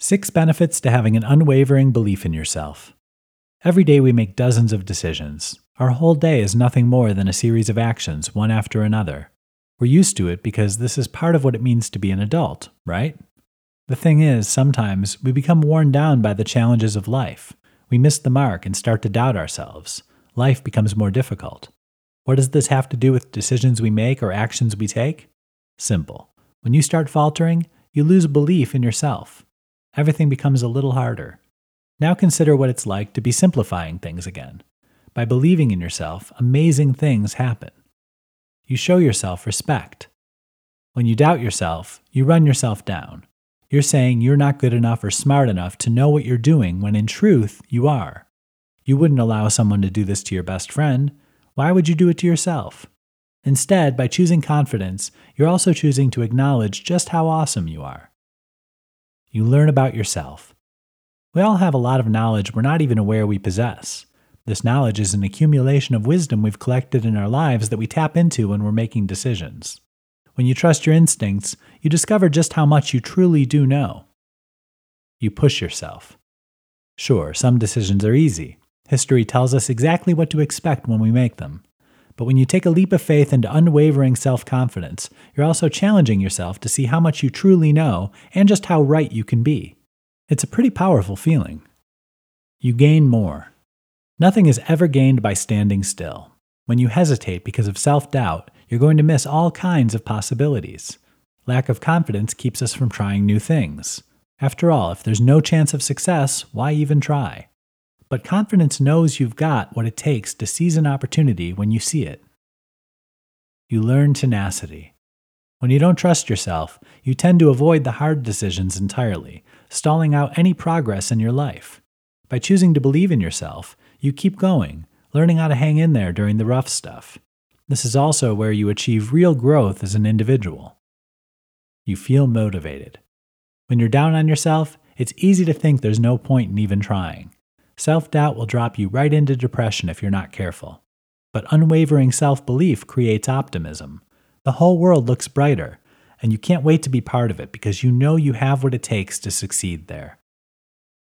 Six benefits to having an unwavering belief in yourself. Every day we make dozens of decisions. Our whole day is nothing more than a series of actions, one after another. We're used to it because this is part of what it means to be an adult, right? The thing is, sometimes we become worn down by the challenges of life. We miss the mark and start to doubt ourselves. Life becomes more difficult. What does this have to do with decisions we make or actions we take? Simple. When you start faltering, you lose belief in yourself everything becomes a little harder. Now consider what it's like to be simplifying things again. By believing in yourself, amazing things happen. You show yourself respect. When you doubt yourself, you run yourself down. You're saying you're not good enough or smart enough to know what you're doing when in truth you are. You wouldn't allow someone to do this to your best friend. Why would you do it to yourself? Instead, by choosing confidence, you're also choosing to acknowledge just how awesome you are. You learn about yourself. We all have a lot of knowledge we're not even aware we possess. This knowledge is an accumulation of wisdom we've collected in our lives that we tap into when we're making decisions. When you trust your instincts, you discover just how much you truly do know. You push yourself. Sure, some decisions are easy. History tells us exactly what to expect when we make them. But when you take a leap of faith into unwavering self confidence, you're also challenging yourself to see how much you truly know and just how right you can be. It's a pretty powerful feeling. You gain more. Nothing is ever gained by standing still. When you hesitate because of self doubt, you're going to miss all kinds of possibilities. Lack of confidence keeps us from trying new things. After all, if there's no chance of success, why even try? But confidence knows you've got what it takes to seize an opportunity when you see it. You learn tenacity. When you don't trust yourself, you tend to avoid the hard decisions entirely, stalling out any progress in your life. By choosing to believe in yourself, you keep going, learning how to hang in there during the rough stuff. This is also where you achieve real growth as an individual. You feel motivated. When you're down on yourself, it's easy to think there's no point in even trying. Self doubt will drop you right into depression if you're not careful. But unwavering self belief creates optimism. The whole world looks brighter, and you can't wait to be part of it because you know you have what it takes to succeed there.